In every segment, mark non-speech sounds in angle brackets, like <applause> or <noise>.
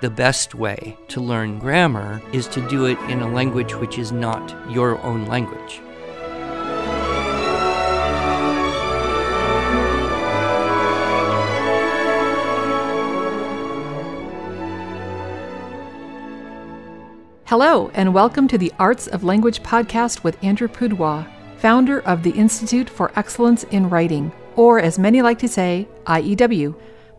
the best way to learn grammar is to do it in a language which is not your own language. Hello, and welcome to the Arts of Language podcast with Andrew Pudewa, founder of the Institute for Excellence in Writing, or as many like to say, IEW.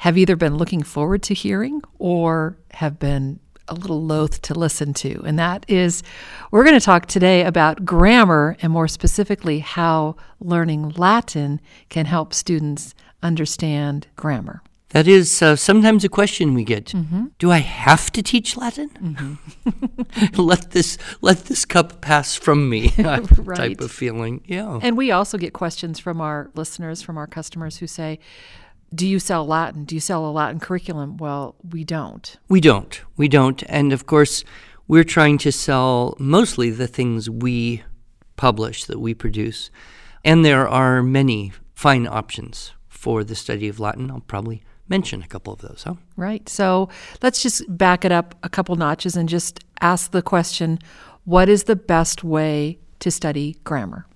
have either been looking forward to hearing or have been a little loath to listen to. And that is, we're going to talk today about grammar and more specifically how learning Latin can help students understand grammar. That is uh, sometimes a question we get. Mm-hmm. Do I have to teach Latin? Mm-hmm. <laughs> let this let this cup pass from me. right. <laughs> Type of feeling. Yeah. And we also get questions from our listeners, from our customers who say, "Do you sell Latin? Do you sell a Latin curriculum?" Well, we don't. We don't. We don't. And of course, we're trying to sell mostly the things we publish that we produce, and there are many fine options for the study of Latin. I'll probably mention a couple of those, huh? Right. So let's just back it up a couple notches and just ask the question what is the best way to study grammar?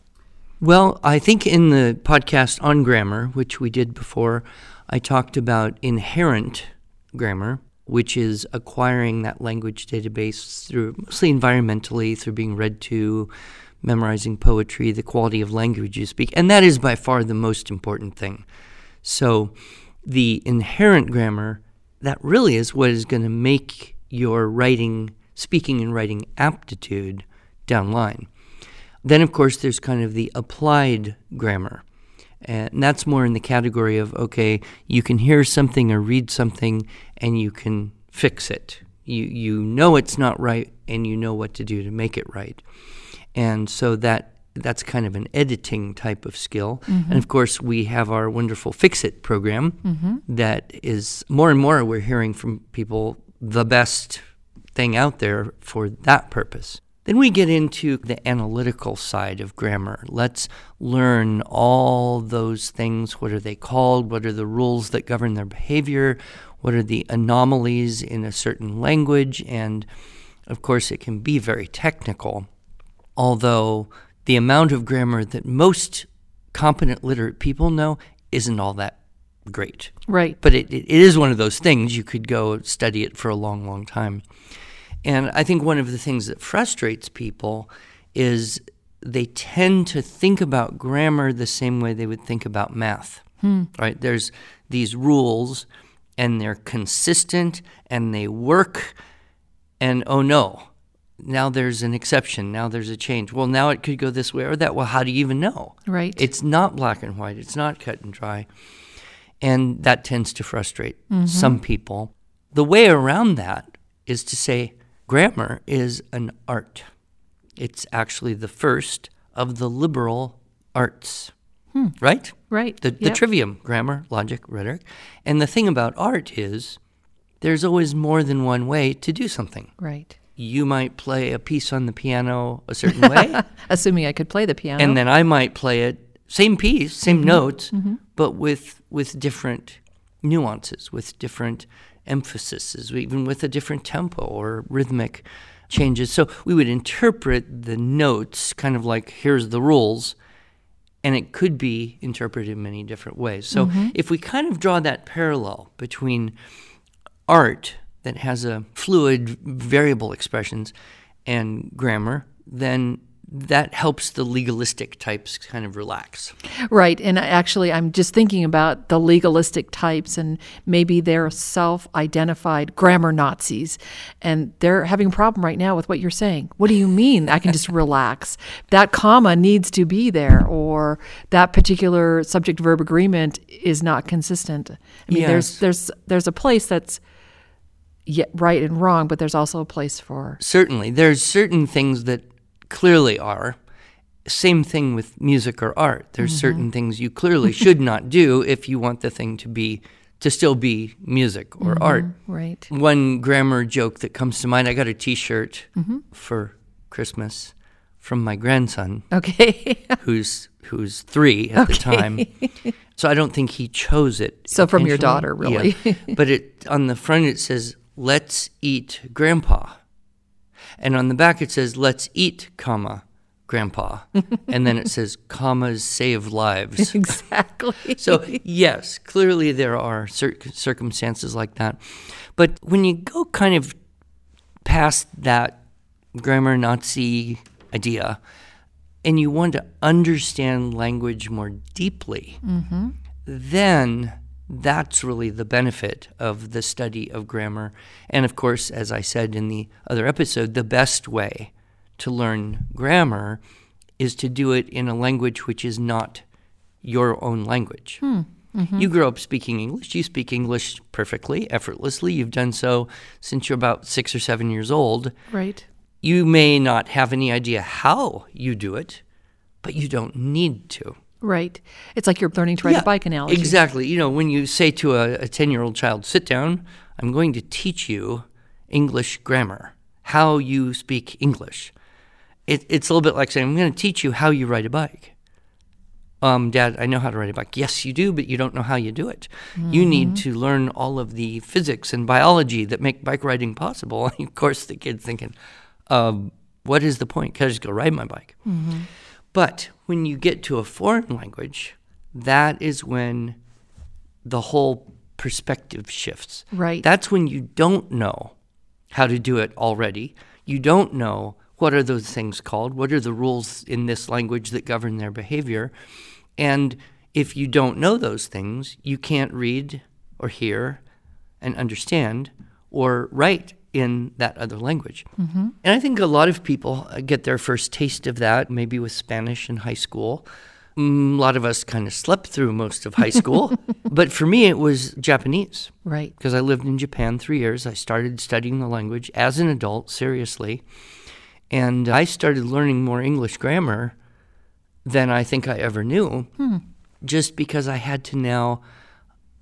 Well, I think in the podcast on grammar, which we did before, I talked about inherent grammar, which is acquiring that language database through mostly environmentally, through being read to, memorizing poetry, the quality of language you speak. And that is by far the most important thing. So, the inherent grammar, that really is what is going to make your writing, speaking and writing aptitude down line. Then, of course, there's kind of the applied grammar. And that's more in the category of okay, you can hear something or read something and you can fix it. You, you know it's not right and you know what to do to make it right. And so that that's kind of an editing type of skill. Mm-hmm. And of course, we have our wonderful Fix It program mm-hmm. that is more and more we're hearing from people the best thing out there for that purpose. Then we get into the analytical side of grammar. Let's learn all those things. What are they called? What are the rules that govern their behavior? What are the anomalies in a certain language? And of course, it can be very technical, although the amount of grammar that most competent literate people know isn't all that great. Right. But it, it is one of those things you could go study it for a long, long time. And I think one of the things that frustrates people is they tend to think about grammar the same way they would think about math. Hmm. Right? There's these rules and they're consistent and they work and oh no, now there's an exception. Now there's a change. Well, now it could go this way or that. Well, how do you even know? Right. It's not black and white. It's not cut and dry. And that tends to frustrate mm-hmm. some people. The way around that is to say grammar is an art. It's actually the first of the liberal arts. Hmm. Right? Right. The, the yep. trivium grammar, logic, rhetoric. And the thing about art is there's always more than one way to do something. Right you might play a piece on the piano a certain way. <laughs> Assuming I could play the piano. And then I might play it, same piece, same mm-hmm. notes, mm-hmm. but with, with different nuances, with different emphases, even with a different tempo or rhythmic changes. So we would interpret the notes kind of like here's the rules, and it could be interpreted in many different ways. So mm-hmm. if we kind of draw that parallel between art that has a fluid, variable expressions and grammar, then that helps the legalistic types kind of relax. Right. And actually, I'm just thinking about the legalistic types, and maybe they're self identified grammar Nazis. And they're having a problem right now with what you're saying. What do you mean I can just <laughs> relax? That comma needs to be there, or that particular subject verb agreement is not consistent. I mean, yes. there's, there's, there's a place that's yeah, right and wrong, but there's also a place for Certainly. There's certain things that clearly are. Same thing with music or art. There's mm-hmm. certain things you clearly should not do <laughs> if you want the thing to be to still be music or mm-hmm. art. right. One grammar joke that comes to mind, I got a t-shirt mm-hmm. for Christmas from my grandson Okay. <laughs> who's who's 3 at the time. So I don't think he chose it. So from your daughter, really. Yeah. but it on the front it says let's eat grandpa. And on the back it says let's eat comma grandpa. <laughs> and then it says commas save lives. <laughs> exactly. So, yes, clearly there are cir- circumstances like that. But when you go kind of past that grammar Nazi idea and you want to understand language more deeply, mm-hmm. then that's really the benefit of the study of grammar. And of course, as I said in the other episode, the best way to learn grammar is to do it in a language which is not your own language. Hmm. Mm-hmm. You grow up speaking English. You speak English perfectly, effortlessly. You've done so since you're about six or seven years old. right. You may not have any idea how you do it, but you don't need to. Right. It's like you're learning to ride Yeah, a bike analogy. Exactly. You know, when you say to a 10 year old child, sit down, I'm going to teach you English grammar, how you speak English. It, it's a little bit like saying, I'm going to teach you how you ride a bike. Um, Dad, I know how to ride a bike. Yes, you do, but you don't know how you do it. You need to learn all of the physics and biology that make bike riding possible. And <laughs> of course, the kid's thinking, um, what is the point? Can I just go ride my bike? But when you get to a foreign language, that is when the whole perspective shifts. Right. That's when you don't know how to do it already. You don't know what are those things called, what are the rules in this language that govern their behavior. And if you don't know those things, you can't read or hear and understand or write in that other language. And I think a lot of people uh, get their first taste of that maybe with Spanish in high school. Mm, a lot of us kind of slept through most of high school. <laughs> but for me, it was Japanese Right. because I lived in Japan three years. I started studying the language as an adult, seriously. And I started learning more English grammar than I think I ever knew, just because I had to now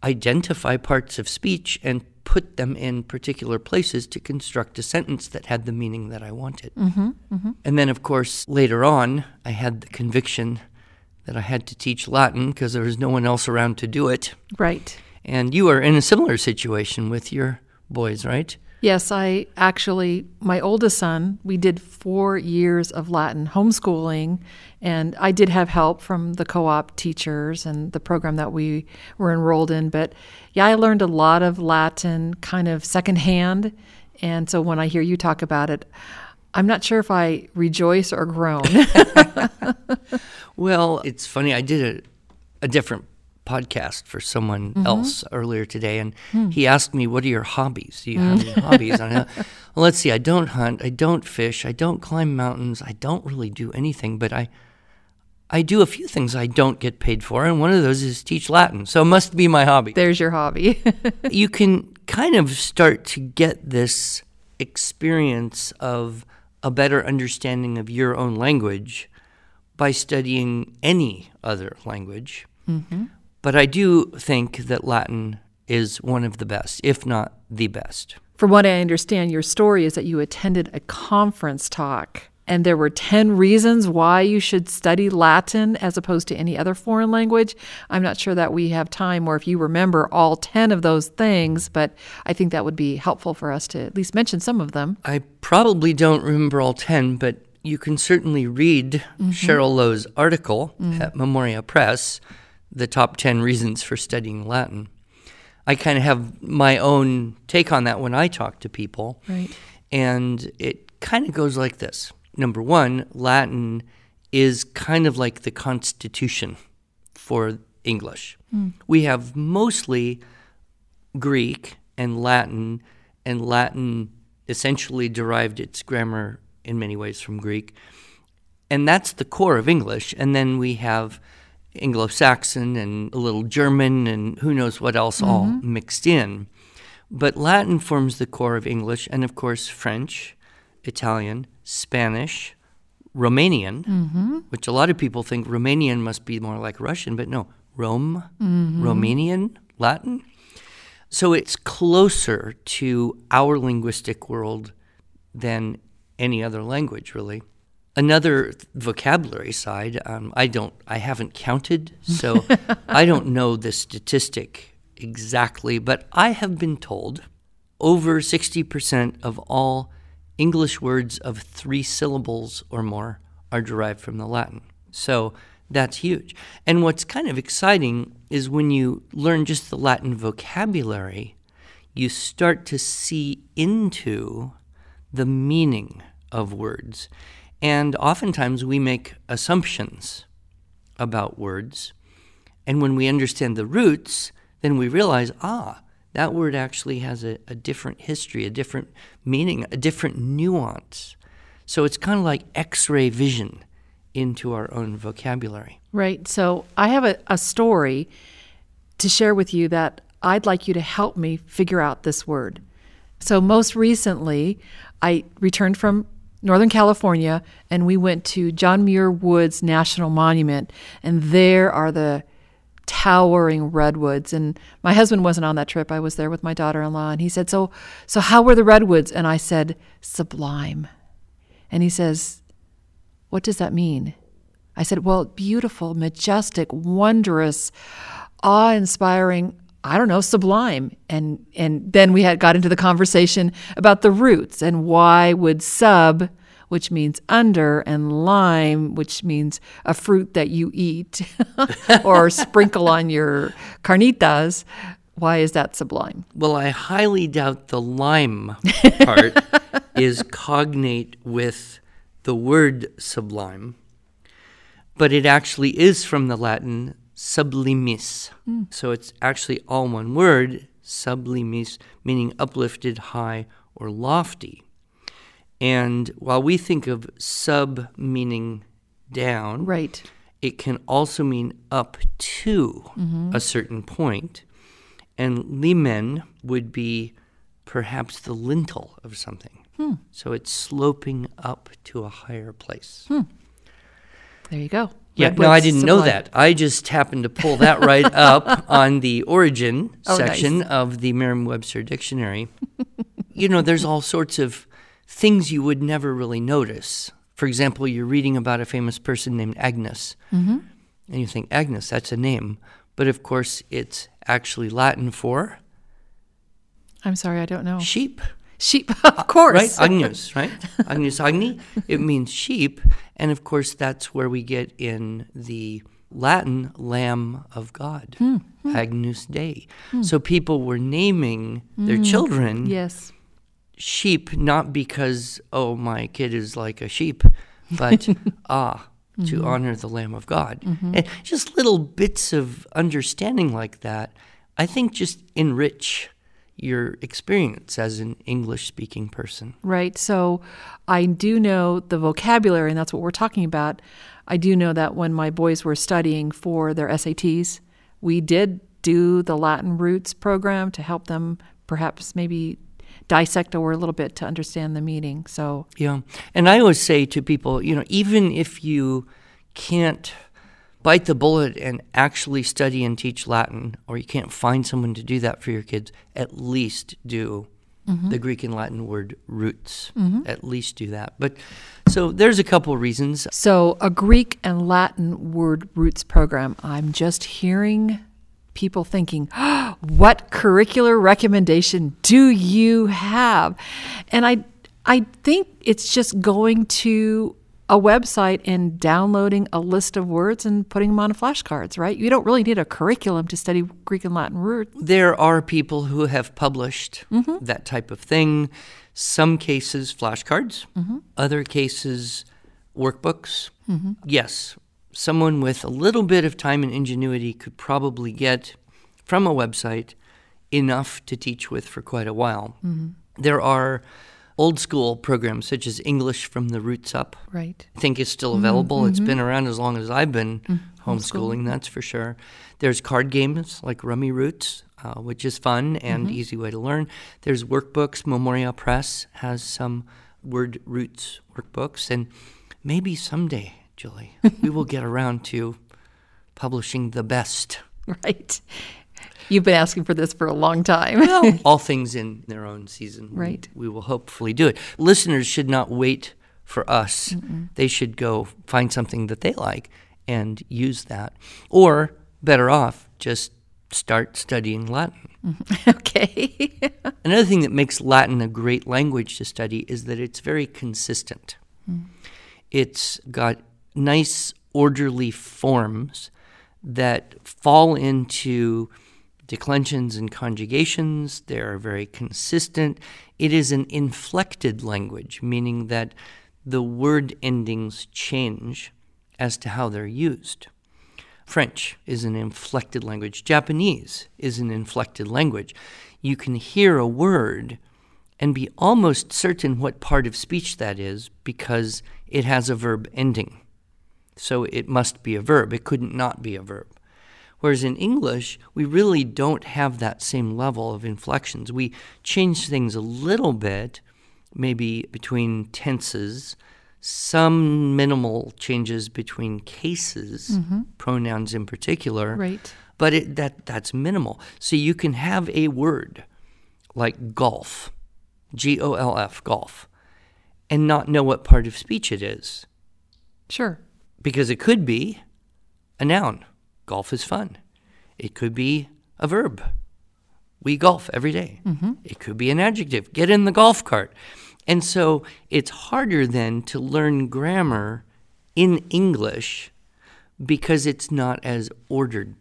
identify parts of speech and put them in particular places to construct a sentence that had the meaning that I wanted. Mm-hmm, mm-hmm. And then, of course, later on, I had the conviction that I had to teach Latin because there was no one else around to do it. Right. And you are in a similar situation with your boys, right? Yes, I actually, my oldest son, we did four years of Latin homeschooling, and I did have help from the co op teachers and the program that we were enrolled in. But yeah, I learned a lot of Latin kind of secondhand. And so when I hear you talk about it, I'm not sure if I rejoice or groan. <laughs> Well, it's funny. I did a, a different podcast for someone mm-hmm. else earlier today, and hmm. he asked me, "What are your hobbies? Do you have any <laughs> hobbies?" And I, well, let's see. I don't hunt. I don't fish. I don't climb mountains. I don't really do anything, but I. I do a few things I don't get paid for, and one of those is teach Latin. So it must be my hobby. There's your hobby. <laughs> you can kind of start to get this experience of a better understanding of your own language by studying any other language. Mm-hmm. But I do think that Latin is one of the best, if not the best. From what I understand, your story is that you attended a conference talk and there were 10 reasons why you should study Latin as opposed to any other foreign language. I'm not sure that we have time or if you remember all 10 of those things, but I think that would be helpful for us to at least mention some of them. I probably don't remember all 10, but you can certainly read mm-hmm. Cheryl Lowe's article mm-hmm. at Memoria Press, The Top 10 Reasons for Studying Latin. I kind of have my own take on that when I talk to people. Right. And it kind of goes like this Number one, Latin is kind of like the Constitution for English. Hmm. We have mostly Greek and Latin, and Latin essentially derived its grammar in many ways from Greek. And that's the core of English. And then we have Anglo Saxon and a little German and who knows what else all mm-hmm. mixed in. But Latin forms the core of English, and of course, French, Italian, Spanish, Romanian, mm-hmm. which a lot of people think Romanian must be more like Russian, but no, Rome, mm-hmm. Romanian, Latin. So it's closer to our linguistic world than any other language, really. Another vocabulary side, um, I don't, I haven't counted, so <laughs> I don't know the statistic exactly, but I have been told over 60% of all English words of three syllables or more are derived from the Latin. So that's huge. And what's kind of exciting is when you learn just the Latin vocabulary, you start to see into the meaning of words. And oftentimes we make assumptions about words. And when we understand the roots, then we realize, ah, that word actually has a, a different history, a different meaning, a different nuance. So it's kind of like x ray vision into our own vocabulary. Right. So I have a, a story to share with you that I'd like you to help me figure out this word. So, most recently, I returned from Northern California and we went to John Muir Woods National Monument, and there are the towering redwoods. And my husband wasn't on that trip. I was there with my daughter-in-law and he said so so how were the redwoods? And i said sublime. And he says what does that mean? I said well beautiful majestic wondrous awe-inspiring I don't know, sublime. And and then we had got into the conversation about the roots and why would sub, which means under, and lime, which means a fruit that you eat <laughs> or sprinkle on your carnitas. Why is that sublime? Well, I highly doubt the lime <laughs> part is cognate with the word sublime, but it actually is from the Latin sublimis. Hmm. So it's actually all one word, sublimis, meaning uplifted, high, or lofty. And while we think of sub meaning down, Right. it can also mean up to mm-hmm. a certain point. And limen would be perhaps the lintel of something. Hmm. So it's sloping up to a higher place. Hmm. There you go. Yeah, no, I didn't know that. I just happened to pull that right <laughs> up on the origin Oh, nice. section of the Merriam Webster Dictionary. you know, there's all sorts of things you would never really notice. For example, you're reading about a famous person named Agnes, Mm-hmm. and you think, Agnes, that's a name. But of course, it's actually Latin for I'm sorry, I don't know. sheep. Sheep, <laughs> of course. Right? Agnus, right? Agnus agni. It means sheep. And of course, that's where we get in the Latin Lamb of God, hmm. Hmm. Agnus Dei. Hmm. So people were naming their children Yes. sheep not because, oh, my kid is like a sheep, <laughs> but ah, to mm-hmm. honor the Lamb of God. Mm-hmm. And just little bits of understanding like that, I think just enrich your experience as an English speaking person. Right. So I do know the vocabulary, and that's what we're talking about. I do know that when my boys were studying for their SATs, we did do the Latin roots program to help them perhaps maybe dissect a word a little bit to understand the meaning. So, Yeah. And I always say to people, you know, even if you can't bite the bullet and actually study and teach Latin, or you can't find someone to do that for your kids, at least do mm-hmm. the Greek and Latin word roots. Mm-hmm. At least do that. But so there's a couple reasons. so a Greek and Latin word roots program. I'm just hearing people thinking, <gasps> what curricular recommendation do you have? And I I think it's just going to a website and downloading a list of words and putting them on flashcards, right? You don't really need a curriculum to study Greek and Latin roots. There are people who have published mm-hmm. that type of thing. Some cases, flashcards, mm-hmm. other cases, workbooks. Mm-hmm. Yes, someone with a little bit of time and ingenuity could probably get from a website enough to teach with for quite a while. There are old school programs such as English from the Roots Up. Right. I think is still available. It's mm-hmm. been around as long as I've been mm-hmm. homeschooling, that's for sure. There's card games like Rummy Roots, uh, which is fun and mm-hmm. easy way to learn. There's workbooks. Memoria Press has some word roots workbooks, and maybe someday, Julie, we will <laughs> get around to publishing the best. Right. You've been asking for this for a long time. Well, <laughs> all things in their own season. Right. We, will hopefully do it. Listeners should not wait for us. They should go find something that they like and use that. Or, better off, just start studying Latin. Mm-hmm. <laughs> okay. <laughs> Another thing that makes Latin a great language to study is that it's very consistent. Mm. It's got nice, orderly forms that fall into declensions and conjugations. They are very consistent. It is an inflected language, meaning that the word endings change as to how they're used. French is an inflected language. Japanese is an inflected language. You can hear a word and be almost certain what part of speech that is because it has a verb ending. So it must be a verb. It couldn't not be a verb. Whereas in English, we really don't have that same level of inflections. We change things a little bit, maybe between tenses, some minimal changes between cases, mm-hmm. pronouns in particular. Right. But it, that that's minimal. So you can have a word like golf, G O L F, golf, and not know what part of speech it is Sure. because it could be a noun. Golf is fun. It could be a verb. We golf every day. Mm-hmm. It could be an adjective. Get in the golf cart. And so it's harder then to learn grammar in English because it's not as ordered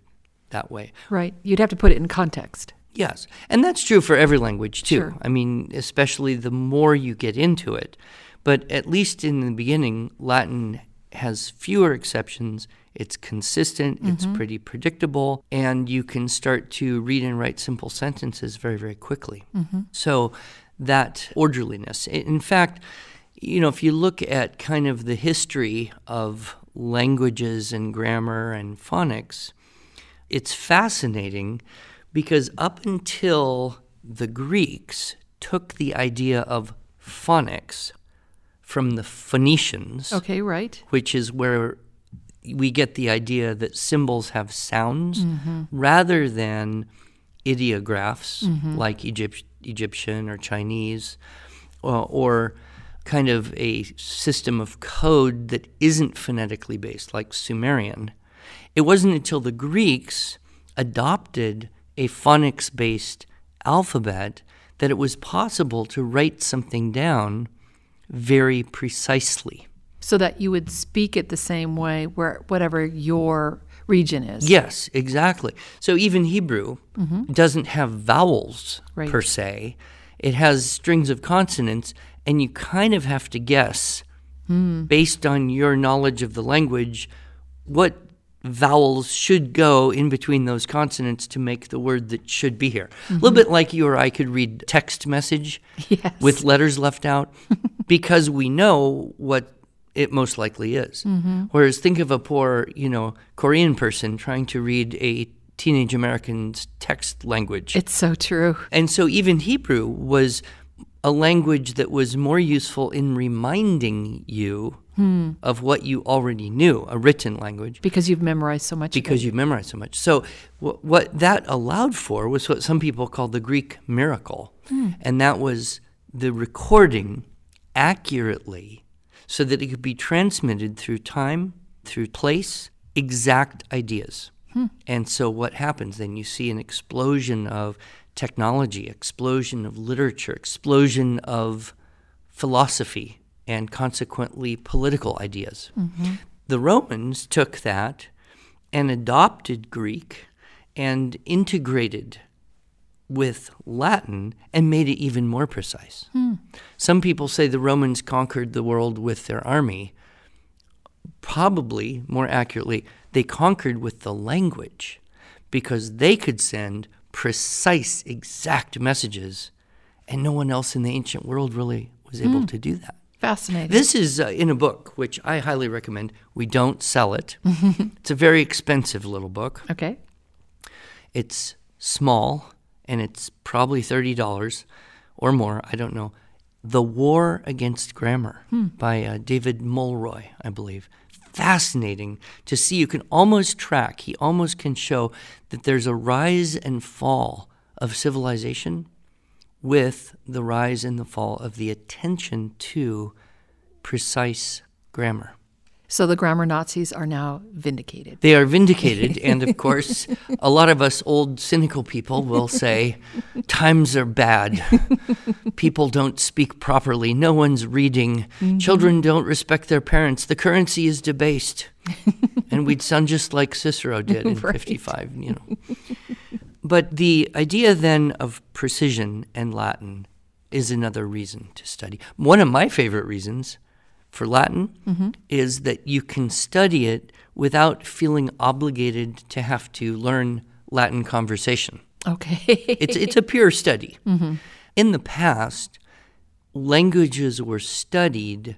that way. Right. You'd have to put it in context. Yes. And that's true for every language, too. Sure. I mean, especially the more you get into it. But at least in the beginning, Latin has fewer exceptions. It's consistent, it's mm-hmm. pretty predictable, and you can start to read and write simple sentences very, very quickly. Mm-hmm. So that orderliness. In fact, you know, if you look at kind of the history of languages and grammar and phonics, it's fascinating because up until the Greeks took the idea of phonics from the Phoenicians, Okay, right. which is where we get the idea that symbols have sounds mm-hmm. rather than ideographs mm-hmm. like Egypt, Egyptian or Chinese, or, or kind of a system of code that isn't phonetically based, like Sumerian. It wasn't until the Greeks adopted a phonics based alphabet that it was possible to write something down very precisely. So that you would speak it the same way where whatever your region is. Yes, exactly. So even Hebrew mm-hmm. doesn't have vowels Right. per se. It has strings of consonants, and you kind of have to guess, hmm. based on your knowledge of the language, what vowels should go in between those consonants to make the word that should be here. A little mm-hmm. bit like you or I could read text message <laughs> Yes. with letters left out <laughs> because we know what it most likely is. Mm-hmm. Whereas think of a poor, you know, Korean person trying to read a teenage American's text language. It's so true. and so even Hebrew was a language that was more useful in reminding you hmm. of what you already knew, a written language Because you've memorized so much. because you've memorized so much. So wh- what that allowed for was what some people call the Greek miracle, hmm. and that was the recording accurately so that it could be transmitted through time, through place, exact ideas. Hmm. And so what happens then? You see an explosion of technology, explosion of literature, explosion of philosophy, and consequently political ideas. Mm-hmm. The Romans took that and adopted Greek and integrated with Latin and made it even more precise. Some people say the Romans conquered the world with their army. Probably, more accurately, they conquered with the language because they could send precise, exact messages, and no one else in the ancient world really was able to do that. Fascinating. This is uh, in a book, which I highly recommend. We don't sell it. <laughs> it's a very expensive little book. okay. It's small and it's probably $30 or more. I don't know. The War Against Grammar by uh, David Mulroy, I believe. Fascinating to see. You can almost track, he almost can show that there's a rise and fall of civilization with the rise and the fall of the attention to precise grammar. So the grammar Nazis are now vindicated. They are vindicated, and of course, a lot of us old cynical people will say, times are bad. People don't speak properly. No one's reading. Mm-hmm. Children don't respect their parents. The currency is debased. and we'd sound just like Cicero did in <laughs> Right. 55, you know. But the idea then of precision and Latin is another reason to study. One of my favorite reasons for Latin mm-hmm. is that you can study it without feeling obligated to have to learn Latin conversation. Okay. It's it's a pure study. <laughs> Mm-hmm. In the past, languages were studied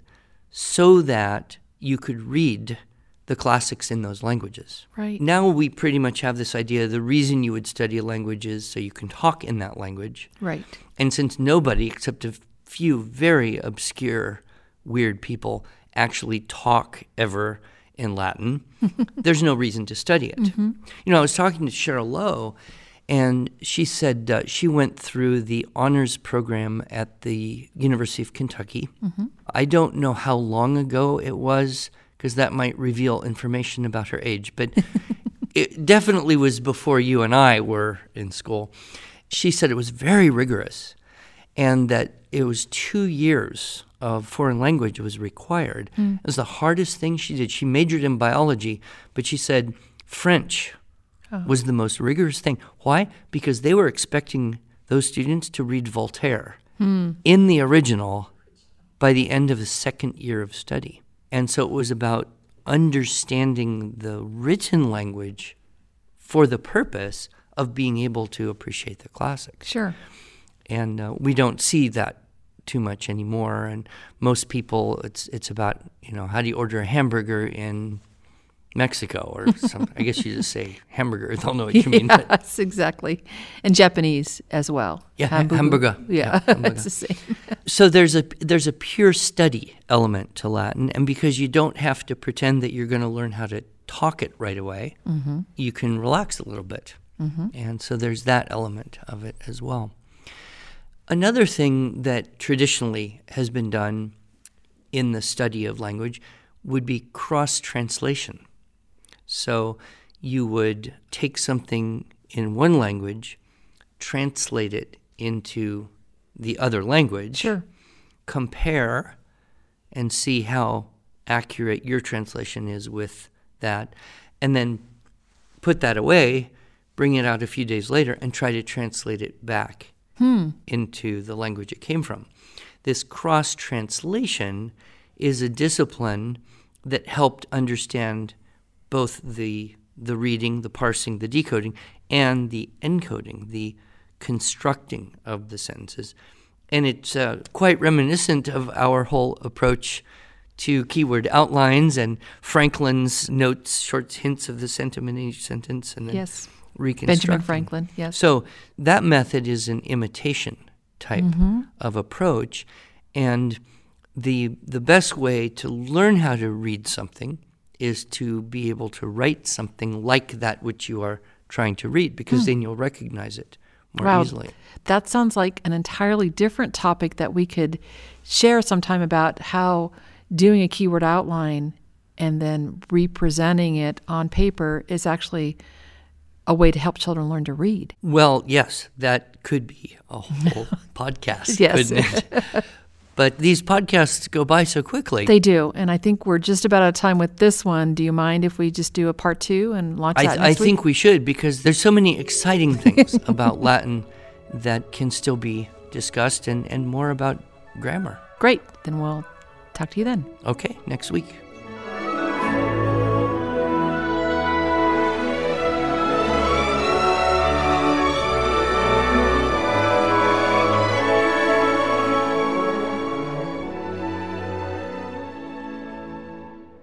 so that you could read the classics in those languages. Right. Now we pretty much have this idea the reason you would study a language is so you can talk in that language. right. And since nobody, except a few very obscure, weird people, actually talk ever in Latin, <laughs> there's no reason to study it. You know, I was talking to Cheryl Lowe, and she said uh, she went through the honors program at the University of Kentucky. I don't know how long ago it was, because that might reveal information about her age, but <laughs> it definitely was before you and I were in school. She said it was very rigorous and that it was two years of foreign language was required. It was the hardest thing she did. She majored in biology, but she said French was the most rigorous thing. Why? Because they were expecting those students to read Voltaire in the original by the end of the second year of study. And so it was about understanding the written language for the purpose of being able to appreciate the classics. Sure. And uh, we don't see that too much anymore. And most people, it's it's about you know how do you order a hamburger in Mexico or something. I guess you just say hamburger; <laughs> they'll know what you mean. but- Yes, exactly. And Japanese as well. Yeah, Hamburger. hamburger. Yeah, Yeah, <laughs> hamburger. it's the same. So there's a there's a pure study element to Latin, and because you don't have to pretend that you're going to learn how to talk it right away, mm-hmm. you can relax a little bit, mm-hmm. and so there's that element of it as well. Another thing that traditionally has been done in the study of language would be cross translation. So you would take something in one language, translate it into the other language, Sure. compare, and see how accurate your translation is with that, and then put that away, bring it out a few days later, and try to translate it back into the language it came from. This cross translation is a discipline that helped understand both the the reading, the parsing, the decoding, and the encoding, the constructing of the sentences. And it's uh, quite reminiscent of our whole approach to keyword outlines and Franklin's notes, short hints of the sentiment in each sentence, and then Yes. Reconstructing. Benjamin Franklin. Yes. So that method is an imitation type mm-hmm. of approach, and the the best way to learn how to read something is to be able to write something like that which you are trying to read, because hmm. then you'll recognize it more Wow. easily. That sounds like an entirely different topic that we could share sometime about how doing a keyword outline and then representing it on paper is actually a way to help children learn to read. Well, yes, that could be a whole <laughs> podcast, Yes. couldn't it? <laughs> But these podcasts go by so quickly. They do. And I think we're just about out of time with this one. Do you mind if we just do a part two and launch I, that I week? think we should because there's so many exciting things <laughs> about Latin that can still be discussed and, and more about grammar. Great. Then we'll talk to you then. Okay, next week.